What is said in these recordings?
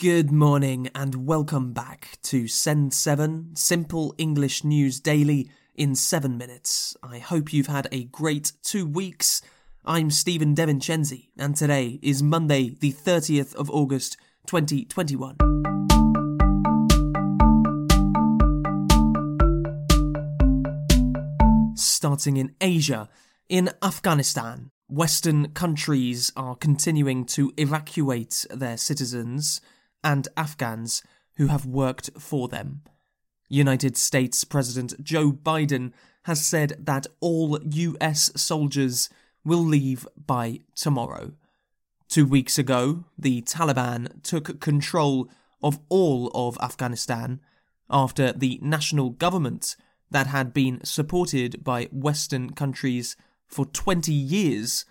Good morning and welcome back to Send 7 Simple English News Daily in 7 minutes. I hope you've had a great two weeks. I'm Stephen DeVincenzi and today is Monday, the 30th of August 2021. Starting in Asia, in Afghanistan, Western countries are continuing to evacuate their citizens and Afghans who have worked for them. United States President Joe Biden has said that all US soldiers will leave by tomorrow. Two weeks ago, the Taliban took control of all of Afghanistan after the national government that had been supported by Western countries for 20 years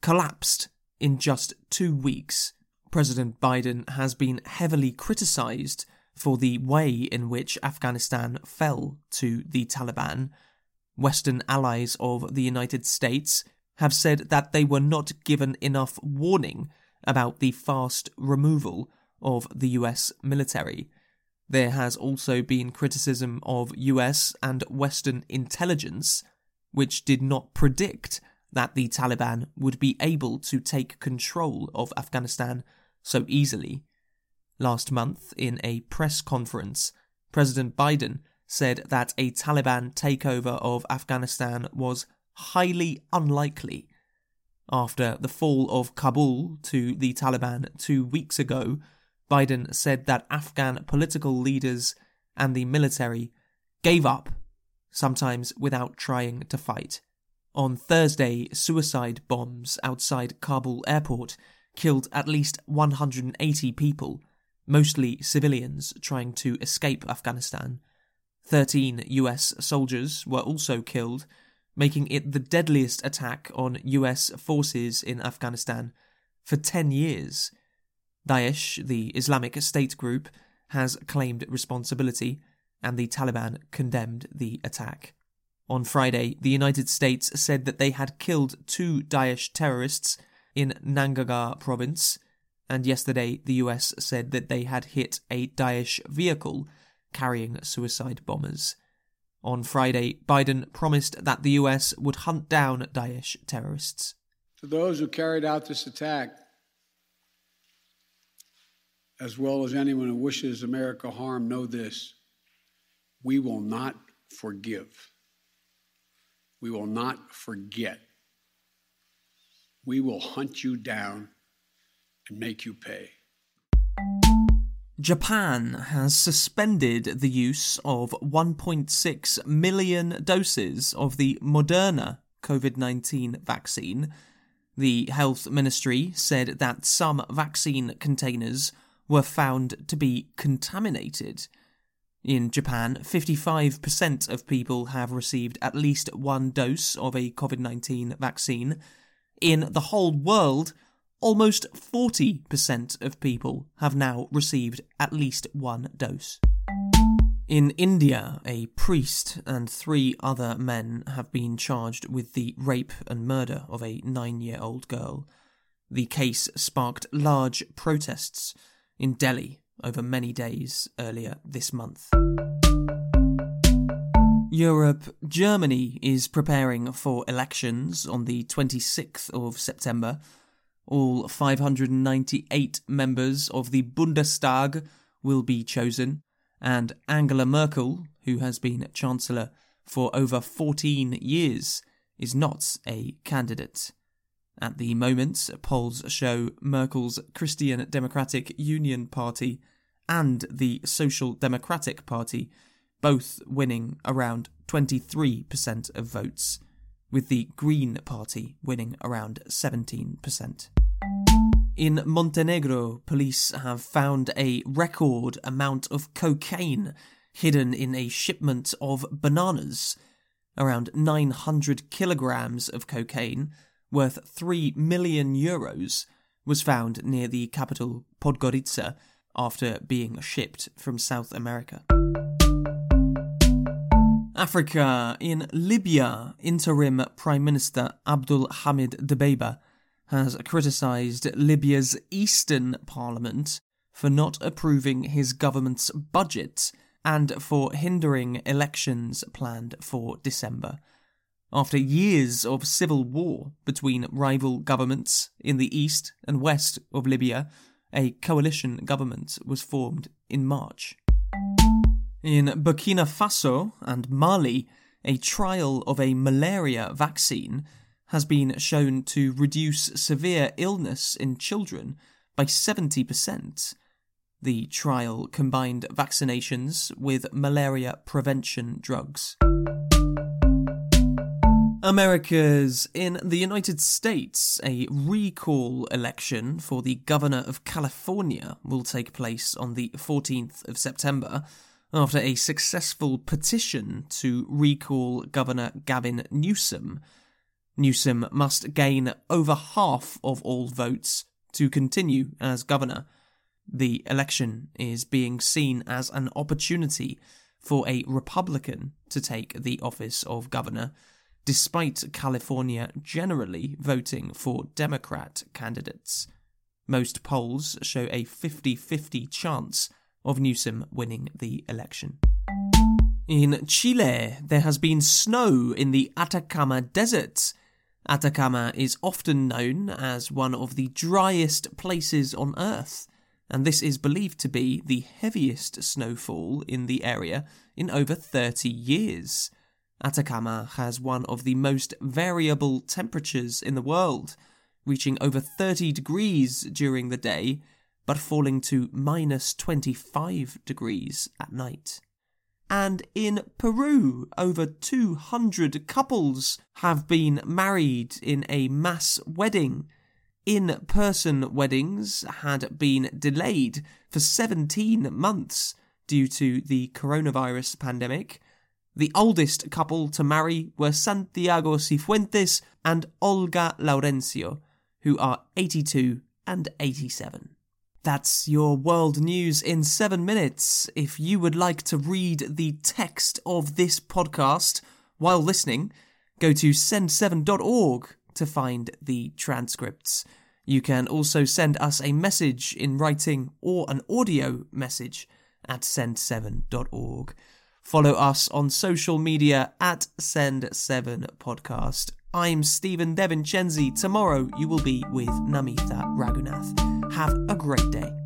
collapsed in just two weeks. President Biden has been heavily criticized for the way in which Afghanistan fell to the Taliban. Western allies of the United States have said that they were not given enough warning about the fast removal of the US military. There has also been criticism of US and Western intelligence, which did not predict that the Taliban would be able to take control of Afghanistan so easily. Last month, in a press conference, President Biden said that a Taliban takeover of Afghanistan was highly unlikely. After the fall of Kabul to the Taliban two weeks ago, Biden said that Afghan political leaders and the military gave up, sometimes without trying to fight. On Thursday, suicide bombs outside Kabul airport killed at least 180 people, mostly civilians trying to escape Afghanistan. 13 US soldiers were also killed, making it the deadliest attack on US forces in Afghanistan for 10 years. Daesh, the Islamic State group, has claimed responsibility, and the Taliban condemned the attack. On Friday, the United States said that they had killed two Daesh terrorists in Nangarhar province, and yesterday the US said that they had hit a Daesh vehicle carrying suicide bombers. On Friday, Biden promised that the US would hunt down Daesh terrorists. To those who carried out this attack, as well as anyone who wishes America harm, know this we will not forgive. We will not forget we will hunt you down and make you pay. Japan has suspended the use of 1.6 million doses of the Moderna COVID 19 vaccine. The health ministry said that some vaccine containers were found to be contaminated. In Japan, 55% of people have received at least one dose of a COVID 19 vaccine, in the whole world, almost 40% of people have now received at least one dose. In India, a priest and three other men have been charged with the rape and murder of a nine year old girl. The case sparked large protests in Delhi over many days earlier this month. Europe, Germany is preparing for elections on the 26th of September. All 598 members of the Bundestag will be chosen, and Angela Merkel, who has been Chancellor for over 14 years, is not a candidate. At the moment, polls show Merkel's Christian Democratic Union Party and the Social Democratic Party both winning around 23% of votes, with the Green Party winning around 17%. In Montenegro, police have found a record amount of cocaine hidden in a shipment of bananas. Around 900 kilograms of cocaine, worth 3 million euros, was found near the capital Podgorica after being shipped from South America. Africa, in Libya, interim Prime Minister Abdul Hamid Dbeibah has criticised Libya's Eastern Parliament for not approving his government's budget and for hindering elections planned for December. After years of civil war between rival governments in the east and west of Libya, a coalition government was formed in March. In Burkina Faso and Mali, a trial of a malaria vaccine has been shown to reduce severe illness in children by 70%. The trial combined vaccinations with malaria prevention drugs. America's in the United States, a recall election for the governor of California will take place on the 14th of September after a successful petition to recall Governor Gavin Newsom. Newsom must gain over half of all votes to continue as governor. The election is being seen as an opportunity for a Republican to take the office of governor despite California generally voting for Democrat candidates. Most polls show a 50 50 chance of Newsom winning the election. In Chile, there has been snow in the Atacama Desert. Atacama is often known as one of the driest places on Earth, and this is believed to be the heaviest snowfall in the area in over 30 years. Atacama has one of the most variable temperatures in the world, reaching over 30 degrees during the day, but falling to minus 25 degrees at night. And in Peru, over 200 couples have been married in a mass wedding. In person weddings had been delayed for 17 months due to the coronavirus pandemic, the oldest couple to marry were Santiago Cifuentes and Olga Laurencio, who are 82 and 87. That's your world news in seven minutes. If you would like to read the text of this podcast while listening, go to send7.org to find the transcripts. You can also send us a message in writing or an audio message at send7.org. Follow us on social media at Send7Podcast. I'm Stephen DeVincenzi. Tomorrow you will be with Namita Raghunath. Have a great day.